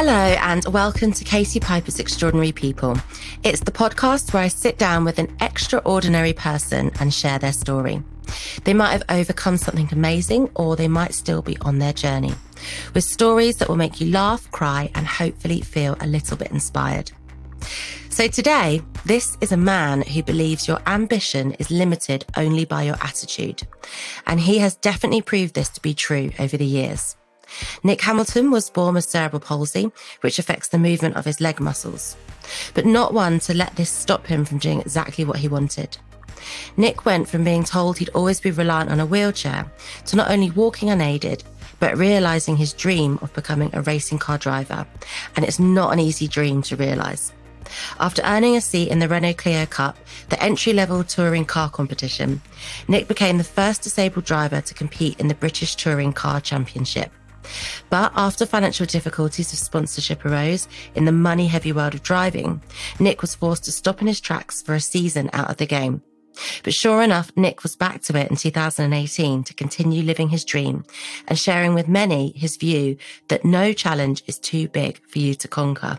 Hello, and welcome to Katie Piper's Extraordinary People. It's the podcast where I sit down with an extraordinary person and share their story. They might have overcome something amazing, or they might still be on their journey, with stories that will make you laugh, cry, and hopefully feel a little bit inspired. So today, this is a man who believes your ambition is limited only by your attitude. And he has definitely proved this to be true over the years. Nick Hamilton was born with cerebral palsy, which affects the movement of his leg muscles, but not one to let this stop him from doing exactly what he wanted. Nick went from being told he'd always be reliant on a wheelchair to not only walking unaided, but realizing his dream of becoming a racing car driver. And it's not an easy dream to realize. After earning a seat in the Renault Clio Cup, the entry level touring car competition, Nick became the first disabled driver to compete in the British Touring Car Championship. But after financial difficulties of sponsorship arose in the money heavy world of driving, Nick was forced to stop in his tracks for a season out of the game. But sure enough, Nick was back to it in 2018 to continue living his dream and sharing with many his view that no challenge is too big for you to conquer.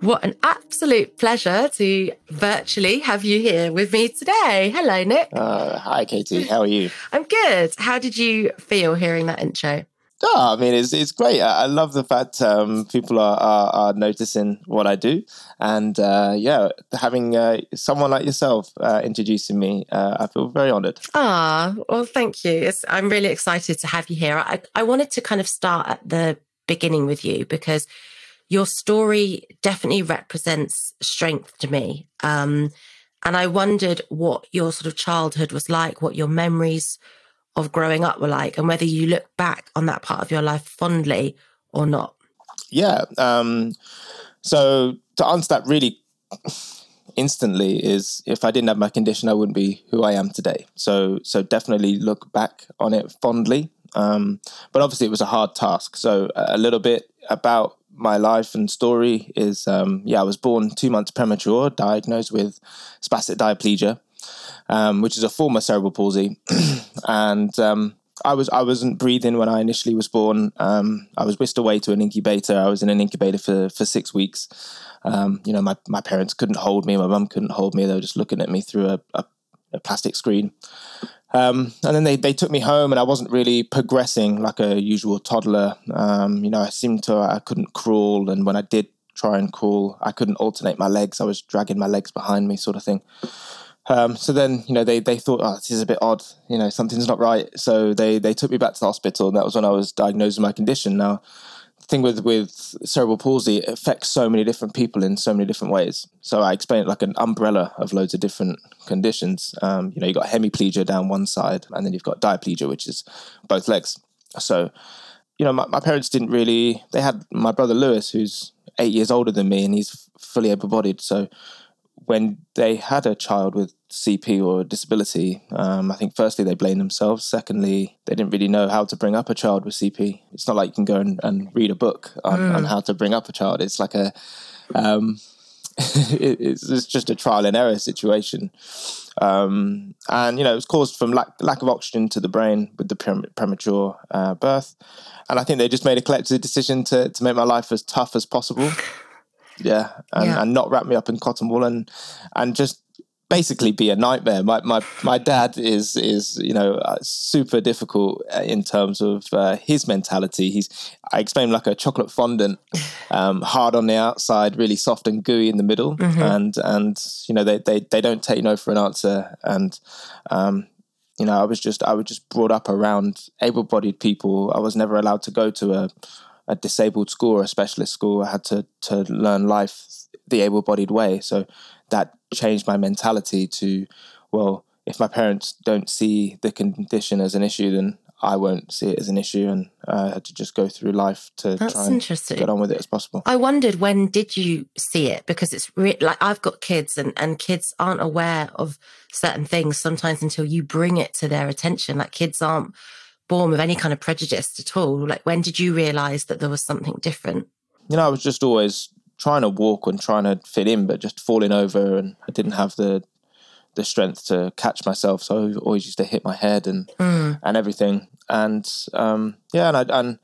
What an absolute pleasure to virtually have you here with me today. Hello, Nick. Uh, hi, Katie. How are you? I'm good. How did you feel hearing that intro? Oh, I mean, it's it's great. I, I love the fact um, people are, are, are noticing what I do, and uh, yeah, having uh, someone like yourself uh, introducing me, uh, I feel very honoured. Ah, well, thank you. It's, I'm really excited to have you here. I, I wanted to kind of start at the beginning with you because your story definitely represents strength to me. Um, and I wondered what your sort of childhood was like, what your memories of growing up were like, and whether you look back on that part of your life fondly or not. Yeah. Um, so to answer that really instantly is if I didn't have my condition, I wouldn't be who I am today. So so definitely look back on it fondly. Um, but obviously, it was a hard task. So a little bit about my life and story is um, yeah, I was born two months premature, diagnosed with spastic diplegia, um, which is a form of cerebral palsy, and um, I was I wasn't breathing when I initially was born. Um, I was whisked away to an incubator. I was in an incubator for for six weeks. Um, you know, my my parents couldn't hold me. My mum couldn't hold me. They were just looking at me through a, a, a plastic screen. Um, and then they, they took me home, and I wasn't really progressing like a usual toddler. Um, you know, I seemed to I couldn't crawl, and when I did try and crawl, I couldn't alternate my legs. I was dragging my legs behind me, sort of thing. Um, so then, you know, they, they thought, oh, this is a bit odd. You know, something's not right. So they they took me back to the hospital, and that was when I was diagnosed with my condition. Now, the thing with with cerebral palsy, it affects so many different people in so many different ways. So I explain it like an umbrella of loads of different conditions. Um, you know, you got hemiplegia down one side, and then you've got diplegia, which is both legs. So, you know, my, my parents didn't really. They had my brother Lewis, who's eight years older than me, and he's fully able-bodied. So when they had a child with CP or a disability, um, I think firstly they blamed themselves. Secondly, they didn't really know how to bring up a child with CP. It's not like you can go and, and read a book on, Mm. on how to bring up a child. It's like a, um, it, it's, it's just a trial and error situation. Um, and you know, it was caused from lack lack of oxygen to the brain with the prem- premature uh, birth. And I think they just made a collective decision to to make my life as tough as possible. Yeah, and, Yeah. and not wrap me up in cotton wool and and just basically be a nightmare. My my my dad is is you know uh, super difficult uh, in terms of uh, his mentality. He's I explain like a chocolate fondant, um, hard on the outside, really soft and gooey in the middle, mm-hmm. and and you know they, they they don't take no for an answer. And um, you know I was just I was just brought up around able-bodied people. I was never allowed to go to a a disabled school or a specialist school. I had to to learn life the able-bodied way. So that changed my mentality to, well, if my parents don't see the condition as an issue, then I won't see it as an issue, and I had to just go through life to That's try and interesting. get on with it as possible. I wondered when did you see it because it's re- like I've got kids, and and kids aren't aware of certain things sometimes until you bring it to their attention. Like kids aren't born with any kind of prejudice at all. Like when did you realize that there was something different? You know, I was just always trying to walk and trying to fit in, but just falling over, and I didn't have the the strength to catch myself. So I always used to hit my head and mm. and everything. And um, yeah, and I, and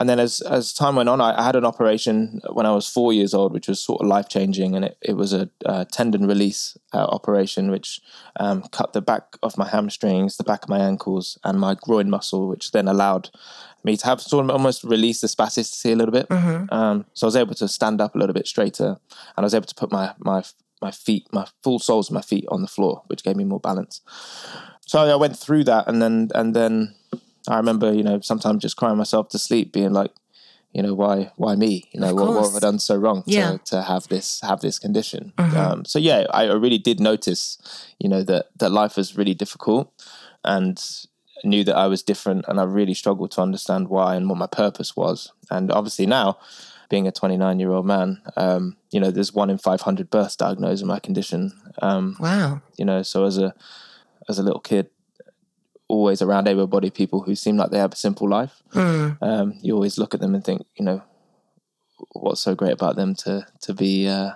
and then as as time went on, I, I, had an operation when I was four years old, which was sort of life changing, and it, it was a, a tendon release uh, operation, which um, cut the back of my hamstrings, the back of my ankles, and my groin muscle, which then allowed me to have sort of almost release the spasticity a little bit. Mm-hmm. Um, so I was able to stand up a little bit straighter, and I was able to put my my my feet, my full soles of my feet on the floor, which gave me more balance. So I went through that, and then and then I remember, you know, sometimes just crying myself to sleep, being like, you know, why why me? You know, what, what, have I done so wrong yeah. to, to have this have this condition? Mm-hmm. Um, so yeah, I really did notice, you know, that that life was really difficult, and knew that I was different and I really struggled to understand why and what my purpose was. And obviously now, being a 29 year old man, um, you know, there's one in 500 births diagnosed with my condition. Um, wow. You know, so as a as a little kid, always around able-bodied people who seem like they have a simple life, mm. um, you always look at them and think, you know, what's so great about them to to be uh,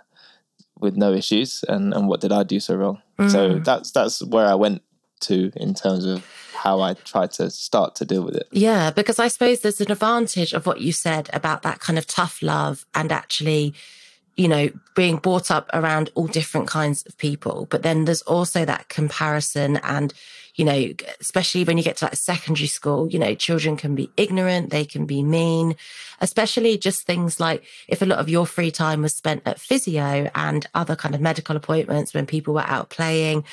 with no issues, and and what did I do so wrong? Mm. So that's that's where I went to in terms of how I tried to start to deal with it. Yeah, because I suppose there's an advantage of what you said about that kind of tough love and actually, you know, being brought up around all different kinds of people. But then there's also that comparison and, you know, especially when you get to like secondary school, you know, children can be ignorant, they can be mean, especially just things like if a lot of your free time was spent at physio and other kind of medical appointments when people were out playing,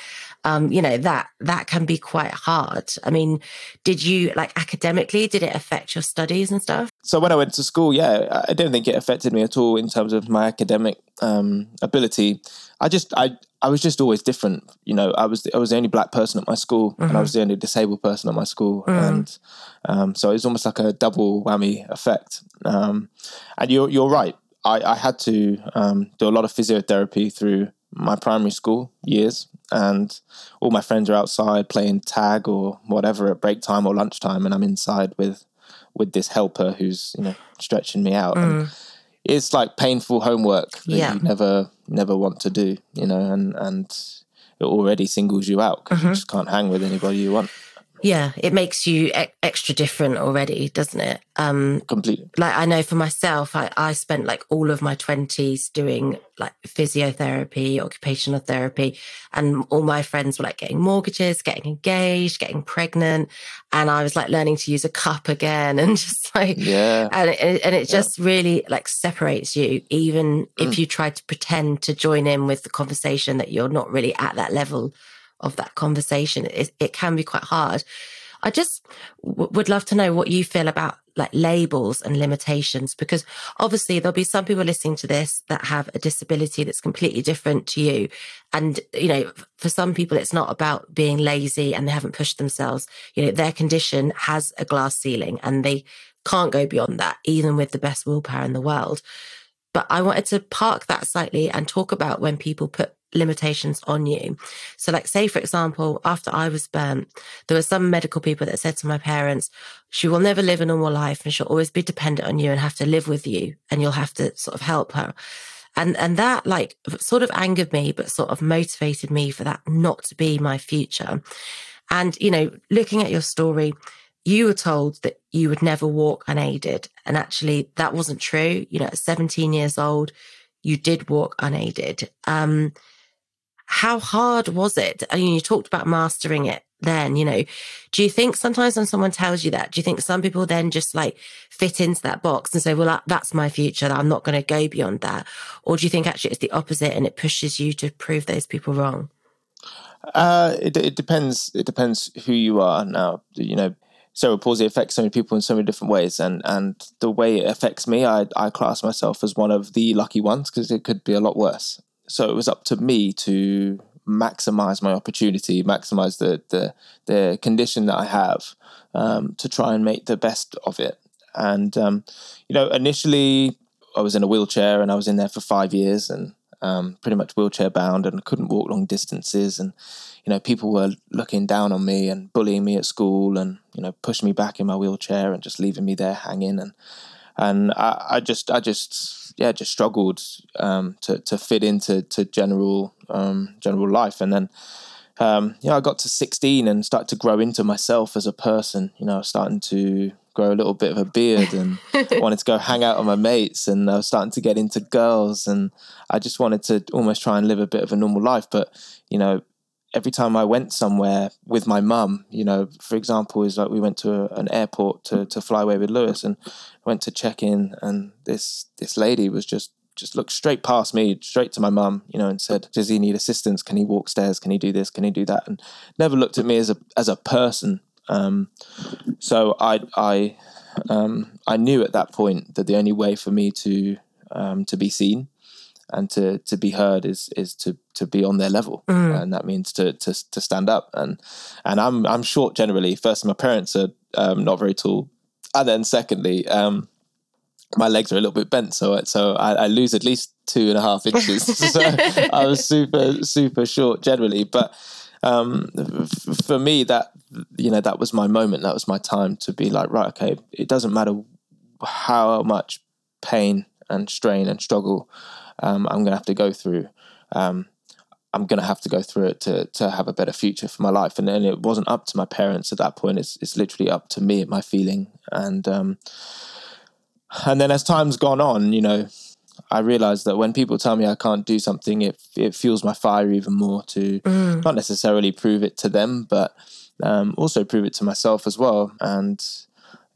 um, you know, that, that can be quite hard. I mean, did you like academically, did it affect your studies and stuff? So when I went to school, yeah, I don't think it affected me at all in terms of my academic um, ability. I just I I was just always different. You know, I was I was the only black person at my school, mm-hmm. and I mm-hmm. was the only disabled person at my school, mm. and um, so it was almost like a double whammy effect. Um, and you're you're right. I, I had to um, do a lot of physiotherapy through my primary school years, and all my friends are outside playing tag or whatever at break time or lunchtime, and I'm inside with with this helper who's you know stretching me out. Mm. And, it's like painful homework that yeah. you never never want to do, you know, and and it already singles you out because mm-hmm. you just can't hang with anybody you want. Yeah, it makes you e- extra different already, doesn't it? Um, Completely. Like I know for myself, I, I spent like all of my twenties doing like physiotherapy, occupational therapy, and all my friends were like getting mortgages, getting engaged, getting pregnant, and I was like learning to use a cup again, and just like yeah, and it, and it just yeah. really like separates you, even mm. if you try to pretend to join in with the conversation that you're not really at that level of that conversation. It, it can be quite hard. I just w- would love to know what you feel about like labels and limitations, because obviously there'll be some people listening to this that have a disability that's completely different to you. And, you know, for some people, it's not about being lazy and they haven't pushed themselves. You know, their condition has a glass ceiling and they can't go beyond that, even with the best willpower in the world. But I wanted to park that slightly and talk about when people put limitations on you. So, like, say, for example, after I was burnt, there were some medical people that said to my parents, she will never live a normal life and she'll always be dependent on you and have to live with you and you'll have to sort of help her. And, and that like sort of angered me, but sort of motivated me for that not to be my future. And, you know, looking at your story, you were told that you would never walk unaided. And actually that wasn't true. You know, at 17 years old, you did walk unaided. Um, how hard was it? I mean, you talked about mastering it then, you know, do you think sometimes when someone tells you that, do you think some people then just like fit into that box and say, well, that's my future, I'm not going to go beyond that? Or do you think actually it's the opposite and it pushes you to prove those people wrong? Uh, it, it depends. It depends who you are now. You know, cerebral palsy affects so many people in so many different ways, and and the way it affects me, I I class myself as one of the lucky ones because it could be a lot worse. So it was up to me to maximize my opportunity, maximize the the the condition that I have um, to try and make the best of it. And um, you know, initially I was in a wheelchair and I was in there for five years and um, pretty much wheelchair bound and couldn't walk long distances and you know people were looking down on me and bullying me at school and you know pushing me back in my wheelchair and just leaving me there hanging and and I, I just I just yeah just struggled um, to to fit into to general um, general life. And then um, you know I got to 16 and started to grow into myself as a person. You know starting to grow a little bit of a beard and wanted to go hang out with my mates. And I was starting to get into girls. And I just wanted to almost try and live a bit of a normal life. But you know every time I went somewhere with my mum, you know, for example, is like we went to a, an airport to, to fly away with Lewis and went to check in and this this lady was just just looked straight past me, straight to my mum, you know, and said, "Does he need assistance? Can he walk stairs? Can he do this? Can he do that?" And never looked at me as a as a person. Um, so I I um, I knew at that point that the only way for me to um, to be seen and to to be heard is is to to be on their level, mm. and that means to to to stand up. and And I'm I'm short generally. First, my parents are um, not very tall, and then secondly, um, my legs are a little bit bent, so so I, I lose at least two and a half inches. so I was super super short generally, but um, f- for me that you know that was my moment. That was my time to be like, right, okay, it doesn't matter how much pain and strain and struggle um, I'm going to have to go through. Um, I'm going to have to go through it to to have a better future for my life. And then it wasn't up to my parents at that point. It's it's literally up to me, my feeling. And um, and then as time's gone on, you know, I realized that when people tell me I can't do something, it it fuels my fire even more to mm. not necessarily prove it to them, but um, also prove it to myself as well. And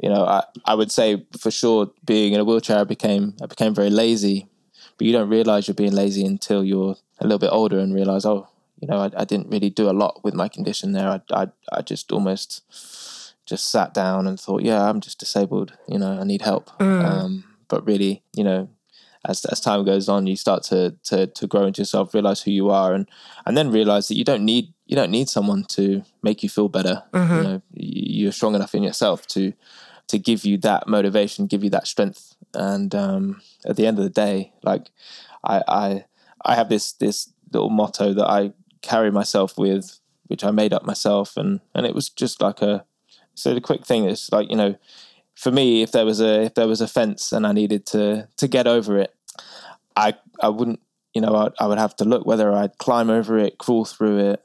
you know, I, I would say for sure, being in a wheelchair, I became I became very lazy but you don't realize you're being lazy until you're a little bit older and realize, oh, you know, I, I didn't really do a lot with my condition there. I, I, I just almost just sat down and thought, yeah, I'm just disabled. You know, I need help. Mm. Um, but really, you know, as as time goes on, you start to to to grow into yourself, realize who you are, and and then realize that you don't need you don't need someone to make you feel better. Mm-hmm. You know, you're strong enough in yourself to to give you that motivation, give you that strength. And um, at the end of the day, like I, I, I have this this little motto that I carry myself with, which I made up myself, and and it was just like a. So the quick thing is like you know, for me, if there was a if there was a fence and I needed to to get over it, I I wouldn't you know I, I would have to look whether I'd climb over it, crawl through it,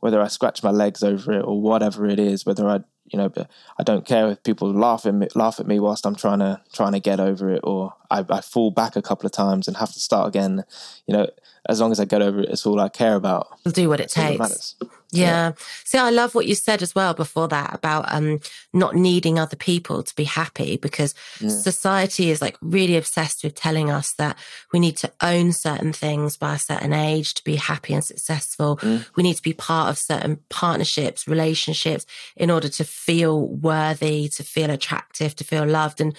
whether I scratch my legs over it or whatever it is, whether I you know, but I don't care if people laugh at me, laugh at me whilst I'm trying to trying to get over it, or I, I fall back a couple of times and have to start again. You know, as long as I get over it, it's all I care about. We'll do what it takes. Yeah. yeah. See, I love what you said as well before that about um, not needing other people to be happy because yeah. society is like really obsessed with telling us that we need to own certain things by a certain age to be happy and successful. Mm. We need to be part of certain partnerships, relationships in order to feel worthy, to feel attractive, to feel loved. And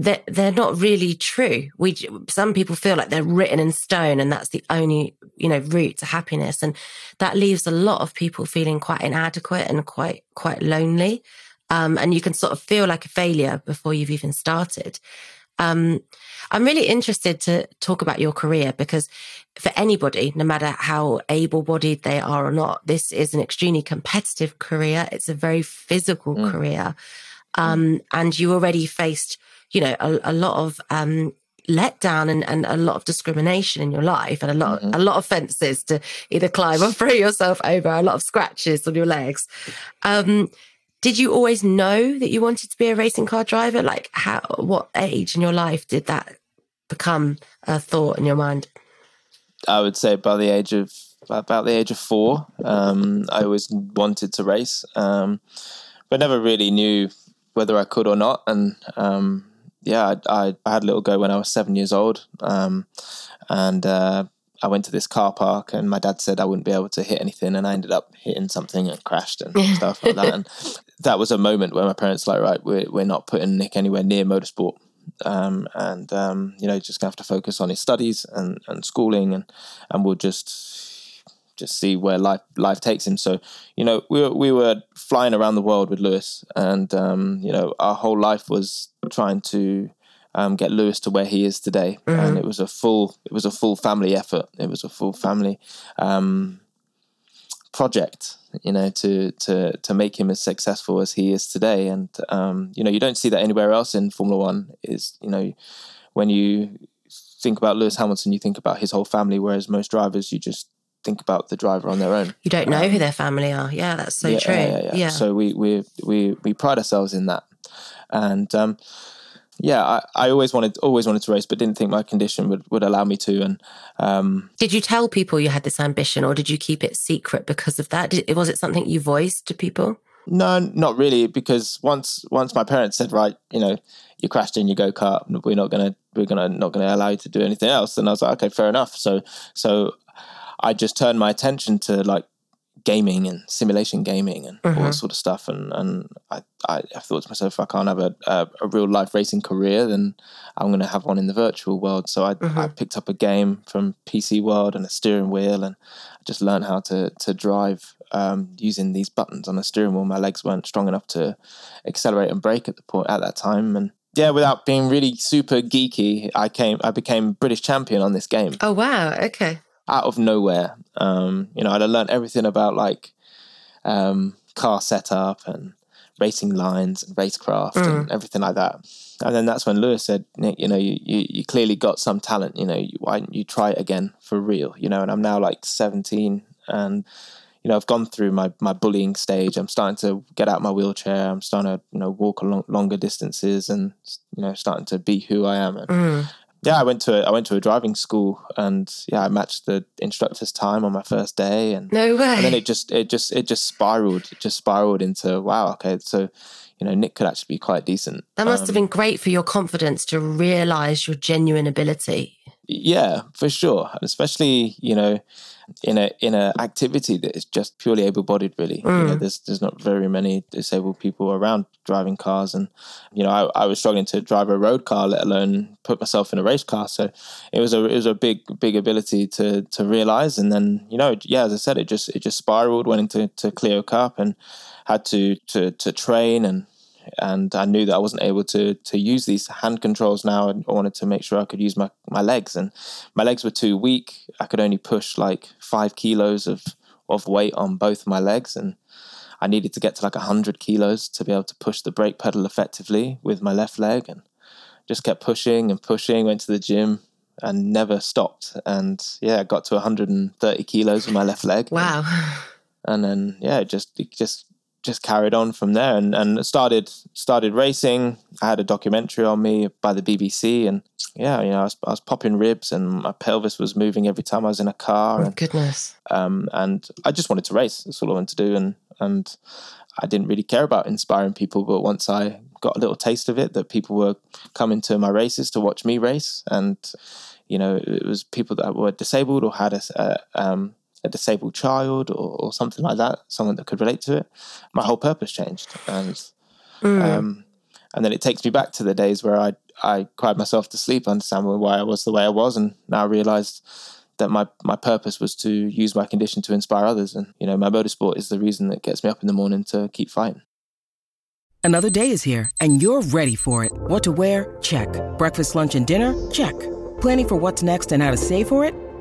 they're, they're not really true. We, some people feel like they're written in stone and that's the only, you know, route to happiness. And that leaves a lot of people feeling quite inadequate and quite, quite lonely. Um, and you can sort of feel like a failure before you've even started. Um, I'm really interested to talk about your career because for anybody, no matter how able bodied they are or not, this is an extremely competitive career. It's a very physical mm. career. Um, mm. and you already faced you know, a, a lot of um, letdown and, and a lot of discrimination in your life and a lot mm-hmm. a lot of fences to either climb or throw yourself over, a lot of scratches on your legs. Um, did you always know that you wanted to be a racing car driver? Like how what age in your life did that become a thought in your mind? I would say by the age of about the age of four. Um, I always wanted to race, um, but never really knew whether I could or not. And um, yeah, I, I, had a little go when I was seven years old, um, and uh, I went to this car park, and my dad said I wouldn't be able to hit anything, and I ended up hitting something and crashed and stuff like that. And that was a moment where my parents were like, right, we're we're not putting Nick anywhere near motorsport. Um, and um, you know, just gonna have to focus on his studies and, and schooling, and and we'll just just see where life life takes him. So, you know, we were, we were flying around the world with Lewis, and um, you know, our whole life was trying to um, get Lewis to where he is today, mm-hmm. and it was a full it was a full family effort. It was a full family um, project, you know, to to to make him as successful as he is today. And um, you know, you don't see that anywhere else in Formula One. Is you know, when you think about Lewis Hamilton, you think about his whole family, whereas most drivers you just think about the driver on their own. You don't know um, who their family are. Yeah, that's so yeah, true. Yeah, yeah, yeah, So we we we we pride ourselves in that, and um, yeah, I, I always wanted always wanted to race, but didn't think my condition would, would allow me to. And um, did you tell people you had this ambition, or did you keep it secret because of that? Did, was it something you voiced to people? No, not really, because once once my parents said, right, you know, you crashed in your go kart, we're not gonna we're gonna not gonna allow you to do anything else, and I was like, okay, fair enough. So so I just turned my attention to like gaming and simulation gaming and mm-hmm. all that sort of stuff. And and I, I, I thought to myself, if I can't have a, a, a real life racing career, then I'm going to have one in the virtual world. So I, mm-hmm. I picked up a game from PC World and a steering wheel, and I just learned how to to drive um, using these buttons on the steering wheel. My legs weren't strong enough to accelerate and brake at the point at that time, and yeah, without being really super geeky, I came I became British champion on this game. Oh wow! Okay out of nowhere. Um, you know, I'd learned everything about like um, car setup and racing lines and racecraft mm. and everything like that. And then that's when Lewis said, Nick, you know, you, you, you clearly got some talent. You know, why don't you try it again for real? You know, and I'm now like 17 and you know, I've gone through my, my bullying stage. I'm starting to get out my wheelchair. I'm starting to, you know, walk along longer distances and, you know, starting to be who I am. And, mm yeah, I went to a, I went to a driving school, and yeah, I matched the instructor's time on my first day, and no way. And then it just it just it just spiraled, it just spiraled into wow, okay, so you know Nick could actually be quite decent. That must um, have been great for your confidence to realize your genuine ability. Yeah, for sure, especially you know in a in a activity that is just purely able bodied really mm. you know mm. there's there's not very many disabled people around driving cars and you know I, I was struggling to drive a road car let alone put myself in a race car so it was a it was a big big ability to to realize and then you know yeah as I said it just it just spiraled went into to Clio Cup and had to to to train and and I knew that I wasn't able to to use these hand controls now, and I wanted to make sure I could use my my legs, and my legs were too weak. I could only push like five kilos of of weight on both my legs, and I needed to get to like hundred kilos to be able to push the brake pedal effectively with my left leg, and just kept pushing and pushing. Went to the gym and never stopped, and yeah, I got to 130 kilos with my left leg. Wow. And, and then yeah, it just it just just carried on from there and, and started started racing. I had a documentary on me by the BBC and yeah, you know, I was, I was popping ribs and my pelvis was moving every time I was in a car. Oh, and, goodness. Um, and I just wanted to race. That's all I wanted to do. And, and I didn't really care about inspiring people. But once I got a little taste of it, that people were coming to my races to watch me race. And, you know, it was people that were disabled or had a, a um, a disabled child or, or something like that, someone that could relate to it, my whole purpose changed. And mm. um, and then it takes me back to the days where I I cried myself to sleep, understand why I was the way I was, and now I realised that my my purpose was to use my condition to inspire others, and you know my motorsport is the reason that gets me up in the morning to keep fighting. Another day is here, and you're ready for it. What to wear? Check. Breakfast, lunch, and dinner? Check. Planning for what's next and how to save for it?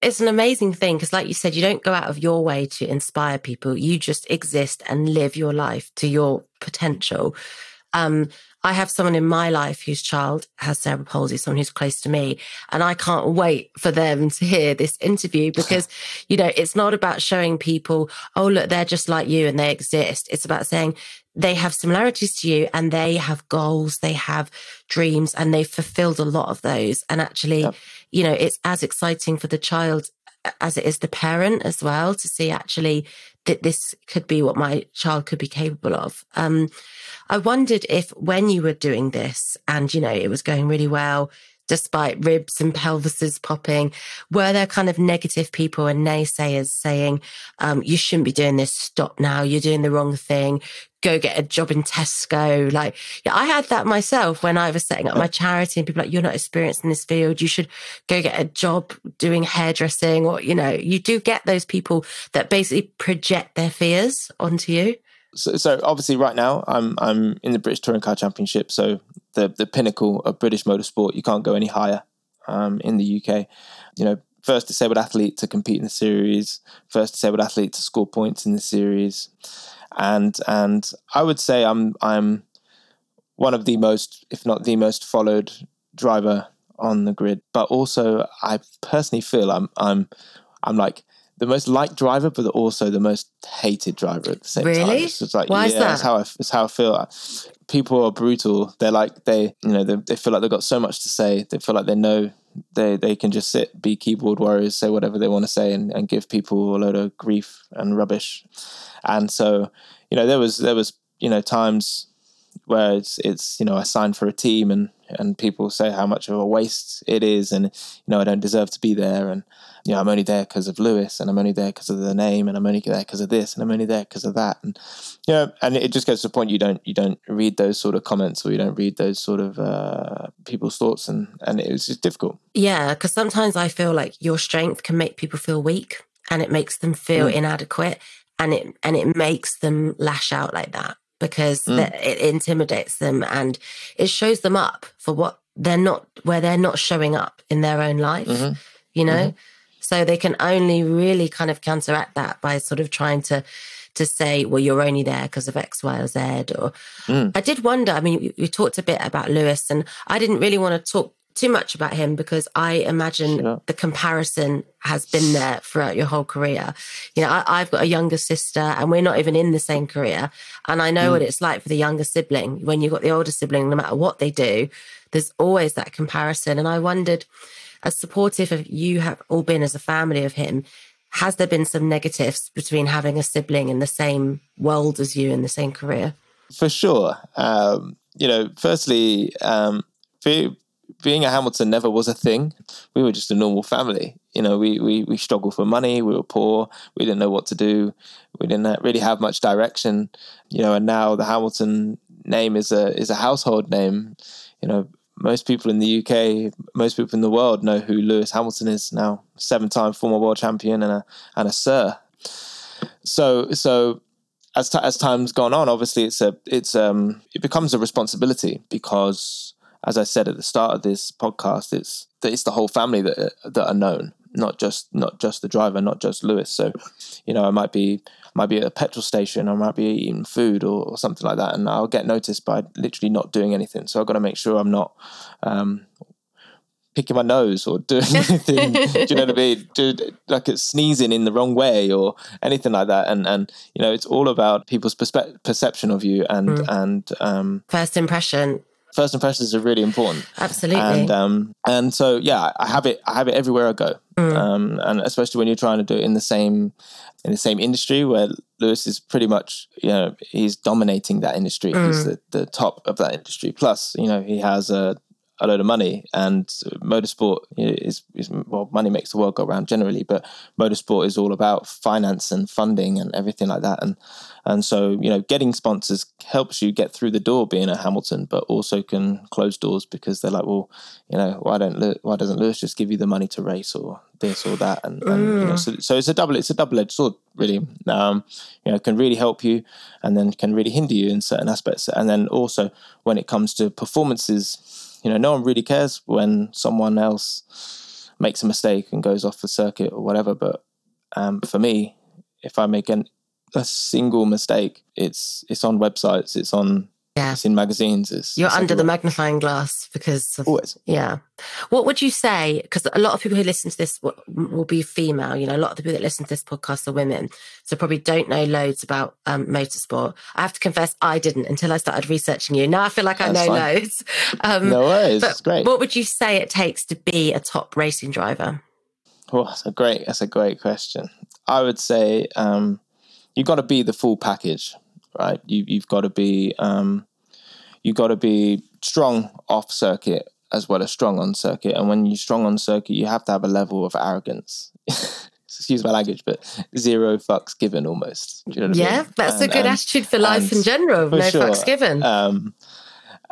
It's an amazing thing because, like you said, you don't go out of your way to inspire people. You just exist and live your life to your potential. Um, I have someone in my life whose child has cerebral palsy, someone who's close to me. And I can't wait for them to hear this interview because, you know, it's not about showing people, oh, look, they're just like you and they exist. It's about saying they have similarities to you and they have goals, they have dreams, and they've fulfilled a lot of those. And actually, yep. you know, it's as exciting for the child as it is the parent as well to see actually that this could be what my child could be capable of. Um, I wondered if when you were doing this and, you know, it was going really well, despite ribs and pelvises popping? Were there kind of negative people and naysayers saying, um, you shouldn't be doing this, stop now, you're doing the wrong thing, go get a job in Tesco? Like, yeah, I had that myself when I was setting up my charity and people like, you're not experienced in this field, you should go get a job doing hairdressing, or, you know, you do get those people that basically project their fears onto you. So, so obviously, right now I'm I'm in the British Touring Car Championship, so the the pinnacle of British motorsport. You can't go any higher um, in the UK. You know, first disabled athlete to compete in the series, first disabled athlete to score points in the series, and and I would say I'm I'm one of the most, if not the most followed driver on the grid. But also, I personally feel I'm I'm I'm like the most liked driver, but also the most hated driver at the same really? time. Really? It's like, Why yeah, is that? That's how I, that's how I feel. People are brutal. They're like they, you know, they, they feel like they've got so much to say. They feel like they know they they can just sit, be keyboard warriors, say whatever they want to say, and, and give people a load of grief and rubbish. And so, you know, there was there was you know times where it's it's you know I for a team and and people say how much of a waste it is, and you know I don't deserve to be there, and you know I'm only there because of Lewis, and I'm only there because of the name, and I'm only there because of this, and I'm only there because of that, and you know, and it just gets to the point you don't you don't read those sort of comments or you don't read those sort of uh, people's thoughts, and and it's just difficult. Yeah, because sometimes I feel like your strength can make people feel weak, and it makes them feel mm. inadequate, and it and it makes them lash out like that because mm. it intimidates them and it shows them up for what they're not where they're not showing up in their own life mm-hmm. you know mm-hmm. so they can only really kind of counteract that by sort of trying to to say well you're only there because of x y or z or mm. i did wonder i mean you, talked a bit about lewis and i didn't really want to talk too much about him because I imagine sure. the comparison has been there throughout your whole career. You know, I, have got a younger sister and we're not even in the same career. And I know mm. what it's like for the younger sibling. When you've got the older sibling, no matter what they do, there's always that comparison. And I wondered, as supportive of you have all been as a family of him, has there been some negatives between having a sibling in the same world as you in the same career? For sure. Um, you know, firstly, um, for, being a Hamilton never was a thing. We were just a normal family. You know, we, we, we struggled for money. We were poor. We didn't know what to do. We didn't really have much direction. You know, and now the Hamilton name is a is a household name. You know, most people in the UK, most people in the world know who Lewis Hamilton is now. Seven time former world champion and a and a Sir. So so as t- as time's gone on, obviously it's a it's um it becomes a responsibility because as I said at the start of this podcast, it's it's the whole family that that are known, not just not just the driver, not just Lewis. So, you know, I might be might be at a petrol station, I might be eating food or, or something like that, and I'll get noticed by literally not doing anything. So I've got to make sure I'm not um, picking my nose or doing anything. do you know what I mean? Do, like it's sneezing in the wrong way or anything like that. And and you know, it's all about people's perspe- perception of you and mm. and um, first impression first impressions are really important. Absolutely. And um, and so yeah, I have it. I have it everywhere I go. Mm. Um, and especially when you're trying to do it in the same in the same industry where Lewis is pretty much you know he's dominating that industry. Mm. He's the, the top of that industry. Plus, you know, he has a a load of money. And motorsport is, is well, money makes the world go round generally, but motorsport is all about finance and funding and everything like that. And and so you know, getting sponsors helps you get through the door being at Hamilton, but also can close doors because they're like, well, you know, why don't why doesn't Lewis just give you the money to race or this or that? And, and you know, so, so it's a double it's a double edged sword really. Um, you know, can really help you and then can really hinder you in certain aspects. And then also when it comes to performances, you know, no one really cares when someone else makes a mistake and goes off the circuit or whatever. But um, for me, if I make an, a single mistake, it's it's on websites, it's on Yeah. it's in magazines. It's You're it's under the magnifying glass because of, Always. yeah. What would you say? Because a lot of people who listen to this will, will be female. You know, a lot of the people that listen to this podcast are women, so probably don't know loads about um, motorsport. I have to confess, I didn't until I started researching you. Now I feel like I That's know fine. loads. Um, No worries, but it's great. What would you say it takes to be a top racing driver? Oh, that's a great. That's a great question. I would say um, you got to be the full package, right? You you've got to be um, you got to be strong off circuit as well as strong on circuit. And when you're strong on circuit, you have to have a level of arrogance. Excuse my language, but zero fucks given almost. Do you know what I Yeah, mean? that's a good and- attitude for life in general. No sure. fucks given. Um,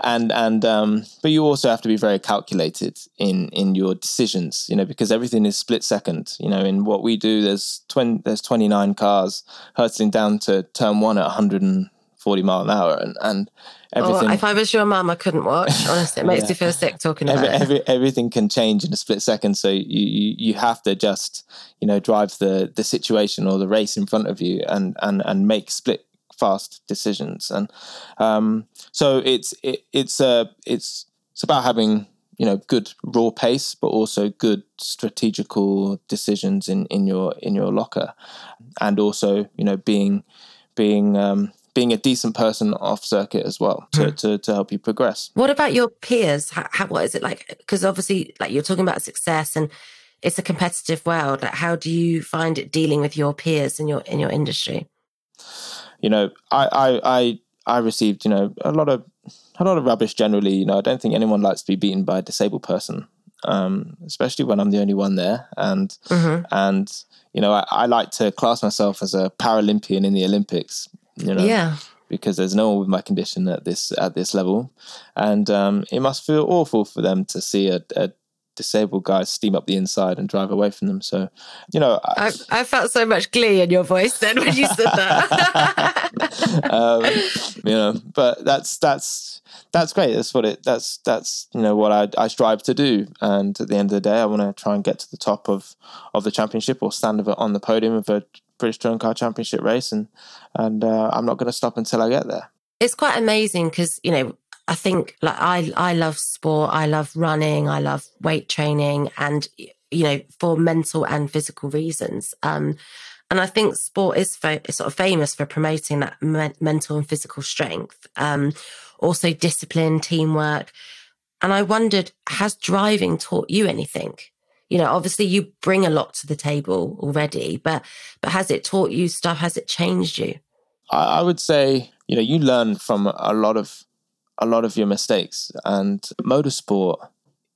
and and um, but you also have to be very calculated in in your decisions, you know, because everything is split second. You know, in what we do, there's twenty there's twenty nine cars hurtling down to turn one at 140 mile an hour, and and Oh, everything. if I was your mum, I couldn't watch. Honestly, it makes Yeah. me feel sick talking about Every, it. every, everything can change in a split second, so you, you you have to just you know drive the the situation or the race in front of you and and and make split fast decisions and um so it's it, it's uh it's it's about having you know good raw pace but also good strategical decisions in in your in your locker and also you know being being um being a decent person off circuit as well to, to, to help you progress What about your peers? How, how, what is it like? Because obviously, like you're talking about success, and it's a competitive world. Like, how do you find it dealing with your peers in your in your industry? you know, I, I, I, I received, you know, a lot of, a lot of rubbish generally. You know, I don't think anyone likes to be beaten by a disabled person, um, especially when I'm the only one there. And, Mm-hmm. and, you know, I, I like to class myself as a Paralympian in the Olympics, you know, Yeah, because there's no one with my condition at this, at this level. And, um, it must feel awful for them to see a, a disabled guy steam up the inside and drive away from them. So, you know, I, I, I felt so much glee in your voice then when you said that. um, you know, but that's that's that's great. That's what it. That's that's you know what I I strive to do. And at the end of the day, I want to try and get to the top of of the championship or stand on the podium of a British Touring Car Championship race. And and uh, I'm not going to stop until I get there. it's quite amazing because you know I think like I I love sport, I love running, I love weight training, and you know for mental and physical reasons. Um, and I think sport is sort of famous for promoting that me- mental and physical strength, um, also discipline, teamwork. And I wondered, has driving taught you anything? You know, obviously you bring a lot to the table already, but but has it taught you stuff? Has it changed you? I, I would say you know you learn from a lot of a lot of your mistakes and motorsport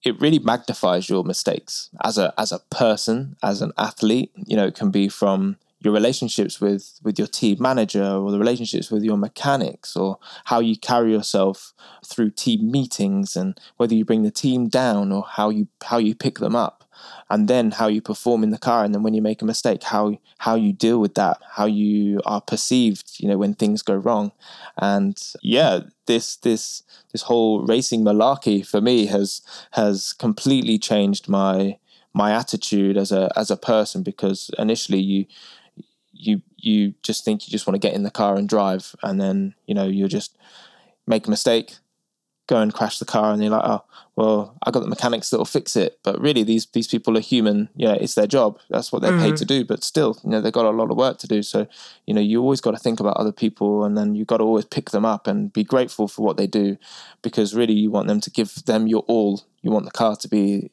it really magnifies your mistakes as a as a person as an athlete you know it can be from your relationships with with your team manager or the relationships with your mechanics or how you carry yourself through team meetings and whether you bring the team down or how you how you pick them up and then how you perform in the car and then when you make a mistake how how you deal with that how you are perceived you know when things go wrong. And yeah this this this whole racing malarkey for me has has completely changed my my attitude as a as a person because initially you you you just think you just want to get in the car and drive and then you know you just make a mistake go and crash the car and you're like oh well i got the mechanics that'll fix it. But really these these people are human. Yeah it's their job. That's what they're paid to do. But still you know they've got a lot of work to do. So you know you always got to think about other people and then you got to always pick them up and be grateful for what they do because really you want them to give them your all. You want the car to be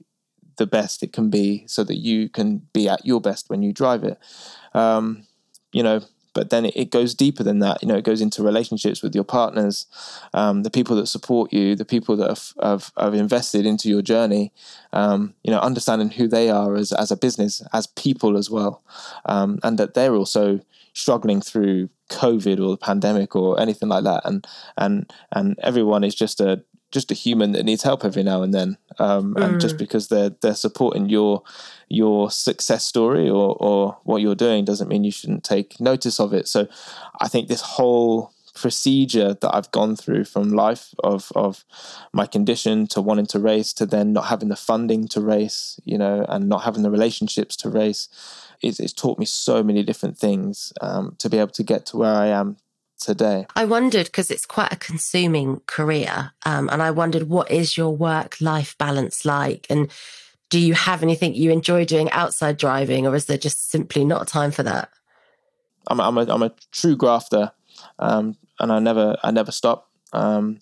the best it can be so that you can be at your best when you drive it. Um, you know but then it, goes deeper than that. You know, it goes into relationships with your partners, um, the people that support you, the people that have, have, have invested into your journey. Um, you know, understanding who they are as as a business, as people as well, um, and that they're also struggling through COVID or the pandemic or anything like that, and and and everyone is just a just a human that needs help every now and then. Um, mm. And just because they're they're supporting your your success story or or what you're doing doesn't mean you shouldn't take notice of it. So I think this whole procedure that I've gone through from life of of my condition to wanting to race to then not having the funding to race, you know, and not having the relationships to race. It's, it's taught me so many different things um, to be able to get to where I am today? I wondered because it's quite a consuming career. Um, and I wondered, what is your work life balance like? And do you have anything you enjoy doing outside driving, or is there just simply not time for that? I'm, I'm, a, I'm a true grafter, um, and I never I never stop. Um,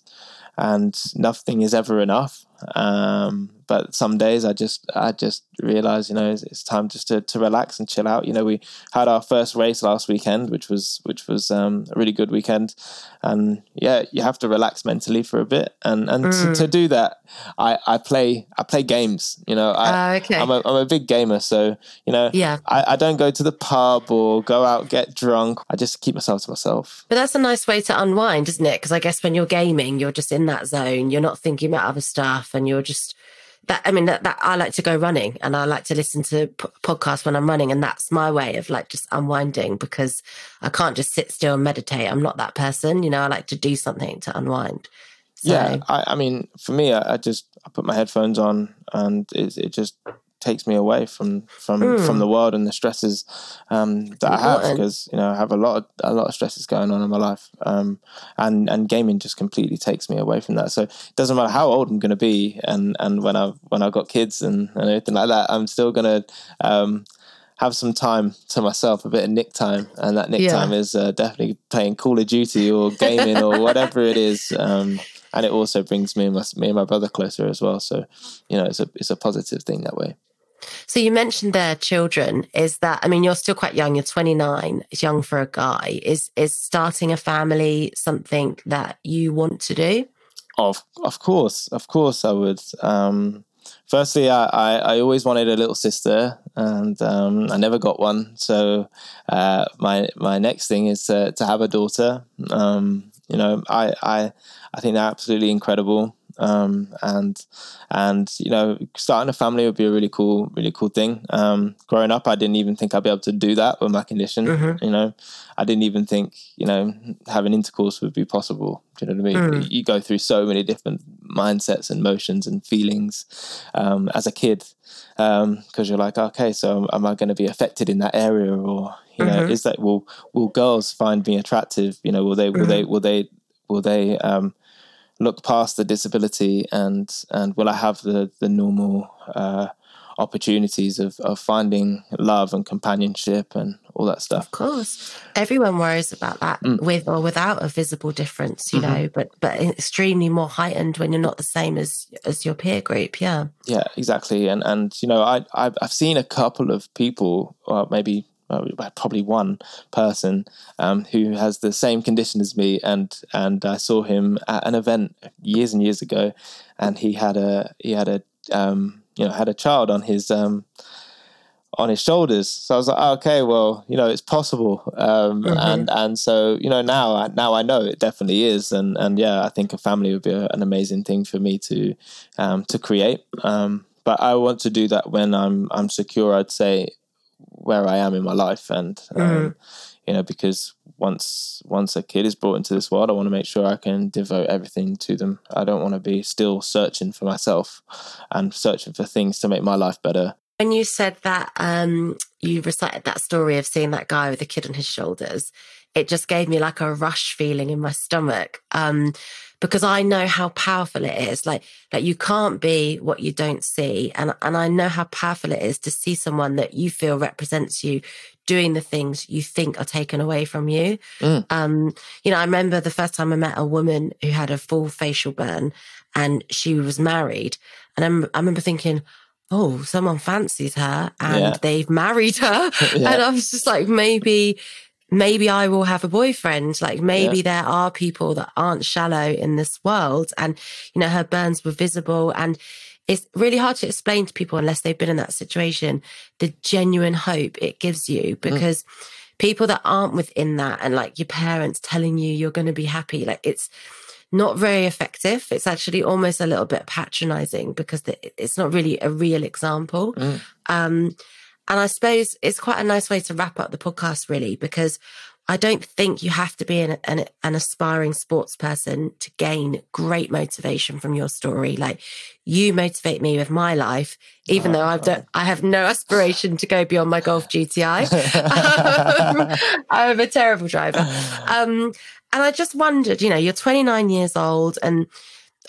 and nothing is ever enough. Um, but some days I just I just realize you know it's, it's, time just to, to relax and chill out. You know we had our first race last weekend, which was which was um, a really good weekend, and yeah, you have to relax mentally for a bit, and and mm. to, to, do that, I, I play I play games. You know I, uh, okay. I'm a I'm a big gamer, so you know yeah I, I don't go to the pub or go out get drunk. I just keep myself to myself. But that's a nice way to unwind, isn't it? Because I guess when you're gaming, you're just in that zone. You're not thinking about other stuff, and you're just that I mean that, that I like to go running and I like to listen to p- podcasts when I'm running and that's my way of like just unwinding because I can't just sit still and meditate. I'm not that person, you know. I like to do something to unwind. So, yeah, I, I mean, for me, I, I, just I put my headphones on and it, it just takes me away from from mm. from the world and the stresses um, that I have because you know I have a lot of a lot of stresses going on in my life um, and and gaming just completely takes me away from that so it doesn't matter how old I'm going to be and and when I when I've got kids and, and everything like that I'm still going to um, have some time to myself, a bit of nick time, and that nick yeah. time is uh, definitely playing Call of Duty or gaming or whatever it is. Um, and it also brings me and my me and my brother closer as well. So, you know, it's a it's a positive thing that way. So you mentioned their children. Is that I mean you're still quite young. You're 29. It's young for a guy. Is is starting a family something that you want to do? Of of course, of course, I would. Um, firstly, I, I, I, always wanted a little sister, and um, I never got one. So uh, my my next thing is to, to have a daughter. Um, you know, I, I I think they're absolutely incredible. Um, and and you know, starting a family would be a really cool, really cool thing. Um, growing up, I didn't even think I'd be able to do that with my condition. Mm-hmm. You know, I didn't even think you know having intercourse would be possible. Do you know what I mean? Mm. You go through so many different mindsets and motions and feelings um, as a kid because um, you're like, okay, so am I going to be affected in that area, or you know, mm-hmm. is that will will girls find me attractive? You know, will they will mm-hmm. they will they will they um, look past the disability and and will I have the the normal uh, opportunities of, of finding love and companionship and all that stuff. Of course, everyone worries about that mm. with or without a visible difference, you mm-hmm. know, but but extremely more heightened when you're not the same as as your peer group. Yeah, yeah, exactly. And and you know, I I've, I've seen a couple of people, or maybe probably one person um, who has the same condition as me, and and I saw him at an event years and years ago, and he had a he had a um, you know had a child on his um, on his shoulders. So I was like, oh, okay, well, you know, it's possible, um, mm-hmm. and and so you know now now I know it definitely is, and and yeah, I think a family would be a, an amazing thing for me to um, to create. Um, but I want to do that when I'm I'm secure. I'd say where I am in my life, and um, mm-hmm. you know, because once once a kid is brought into this world, I want to make sure I can devote everything to them. I don't want to be still searching for myself and searching for things to make my life better. When you said that, um, you recited that story of seeing that guy with the kid on his shoulders. It just gave me like a rush feeling in my stomach. Um, because I know how powerful it is. Like, like you can't be what you don't see. And, and I know how powerful it is to see someone that you feel represents you doing the things you think are taken away from you. Mm. Um, you know, I remember the first time I met a woman who had a full facial burn and she was married. And I'm, I remember thinking, oh, someone fancies her and yeah. they've married her. yeah. And I was just like, maybe maybe I will have a boyfriend. Like maybe yeah. there are people that aren't shallow in this world. And, you know, her burns were visible. And it's really hard to explain to people unless they've been in that situation, the genuine hope it gives you mm. because mm. people that aren't within that and like your parents telling you you're going to be happy, like it's, not very effective. It's actually almost a little bit patronizing because it's not really a real example. Mm. Um, and I suppose it's quite a nice way to wrap up the podcast, really, because I don't think you have to be an, an, an, aspiring sports person to gain great motivation from your story. Like you motivate me with my life, even oh, though I've done, I have no aspiration to go beyond my Golf GTI. I'm a terrible driver. Um, and I just wondered, you know, you're 29 years old and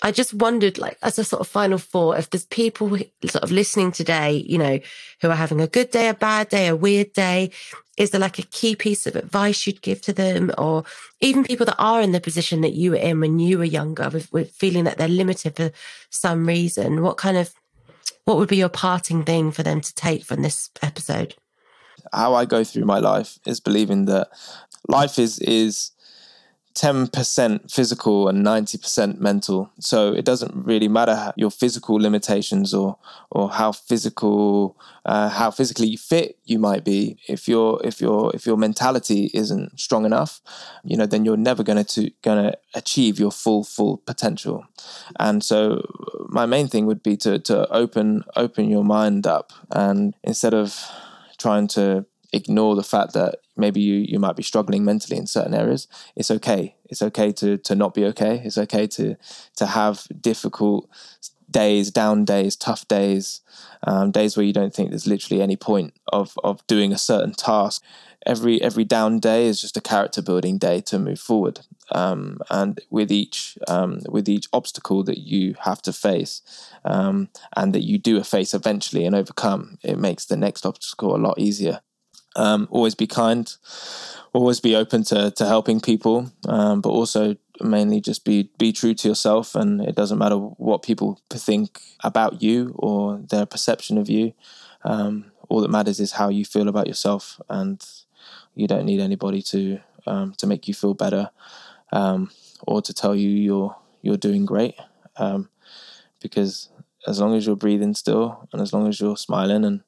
I just wondered, like, as a sort of final thought, if there's people sort of listening today, you know, who are having a good day, a bad day, a weird day, is there like a key piece of advice you'd give to them? Or even people that are in the position that you were in when you were younger, with, with feeling that they're limited for some reason, what kind of, what would be your parting thing for them to take from this episode? How I go through my life is believing that life is, is, 10% physical and 90% mental. So it doesn't really matter your physical limitations or or how physical uh, how physically fit you might be. If your if your if your mentality isn't strong enough, you know, then you're never going to going to achieve your full full potential. And so my main thing would be to to open open your mind up and instead of trying to ignore the fact that maybe you, you might be struggling mentally in certain areas it's okay. It's okay to to not be okay. It's okay to to have difficult days down days tough days um, days where you don't think there's literally any point of of doing a certain task. Every every down day is just a character building day to move forward um, and with each um, with each obstacle that you have to face um, and that you do face eventually and overcome it makes the next obstacle a lot easier um, always be kind, always be open to to helping people, um, but also mainly just be be true to yourself. And it doesn't matter what people think about you or their perception of you. Um, all that matters is how you feel about yourself, and you don't need anybody to um, to make you feel better um, or to tell you you're you're doing great. Um, because as long as you're breathing still, and as long as you're smiling and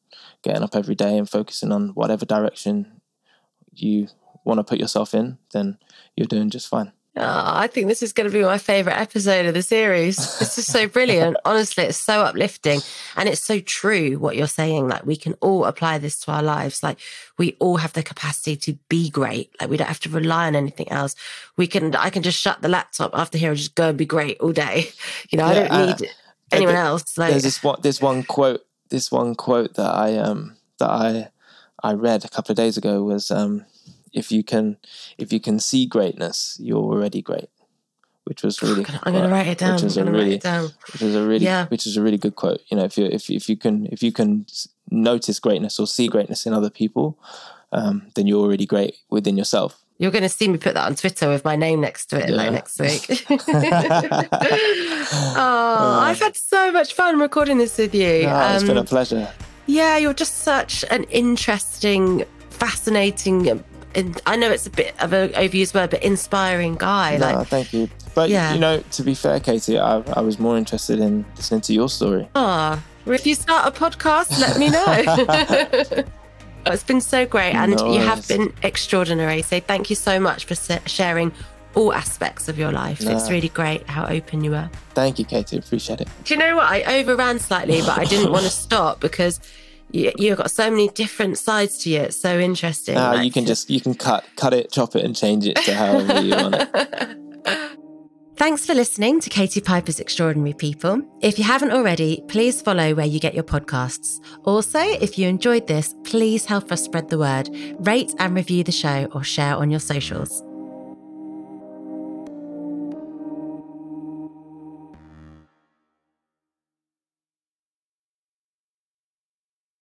getting up every day and focusing on whatever direction you want to put yourself in, then you're doing just fine. Oh, I think this is going to be my favorite episode of the series. This is so brilliant. Honestly, it's so uplifting and it's so true what you're saying. Like we can all apply this to our lives. Like we all have the capacity to be great. Like we don't have to rely on anything else. We can, I can just shut the laptop after here and just go and be great all day. You know, yeah, I don't need uh, anyone else. Like there's this one, there's one quote this one quote that I um that I I read a couple of days ago was um if you can if you can see greatness, you're already great. Which was really I'm going to write it down. Which was a really, which was a really, yeah. which is a really good quote. You know, if you if if you can if you can notice greatness or see greatness in other people, um, then you're already great within yourself. You're going to see me put that on Twitter with my name next to it yeah. like next week. oh, I've had so much fun recording this with you. Oh, um, it's been a um, pleasure. Yeah, you're just such an interesting, fascinating. I know it's a bit of an overused word, but inspiring guy. No, like, thank you. But yeah. you know, to be fair, Katie, I, I was more interested in listening to your story. Ah, oh, if you start a podcast, let me know. It's been so great, and no you have been extraordinary. So thank you so much for sharing all aspects of your life. No. It's really great how open you were. Thank you, Katie. Appreciate it. Do you know what? I overran slightly, but I didn't want to stop because you, have got so many different sides to you. It's so interesting. Ah, like, you can just you can cut cut it, chop it, and change it to however you want it. Thanks for listening to Katie Piper's Extraordinary People. If you haven't already, please follow where you get your podcasts. Also, if you enjoyed this, please help us spread the word, rate and review the show, or share on your socials.